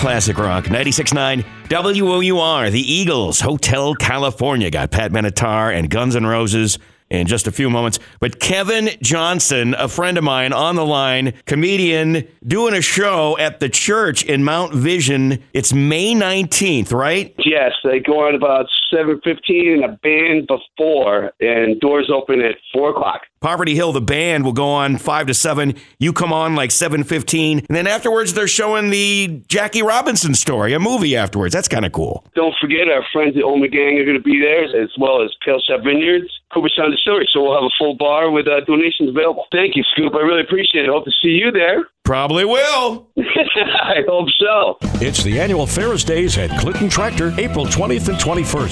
classic rock. 96.9 WOUR, the Eagles, Hotel California. Got Pat Benatar and Guns N' Roses in just a few moments. But Kevin Johnson, a friend of mine on the line, comedian, doing a show at the church in Mount Vision. It's May 19th, right? Yes, they go on about 7.15 and a band before, and doors open at 4 o'clock. Poverty Hill, the band will go on five to seven. You come on like seven fifteen, and then afterwards they're showing the Jackie Robinson story, a movie afterwards. That's kind of cool. Don't forget our friends at Ommegang are going to be there, as well as Pail Shop Vineyards, Cooperstown Distillery. So we'll have a full bar with uh, donations available. Thank you, Scoop. I really appreciate it. Hope to see you there. Probably will. I hope so. It's the annual Ferris Days at Clinton Tractor, April 20th and 21st.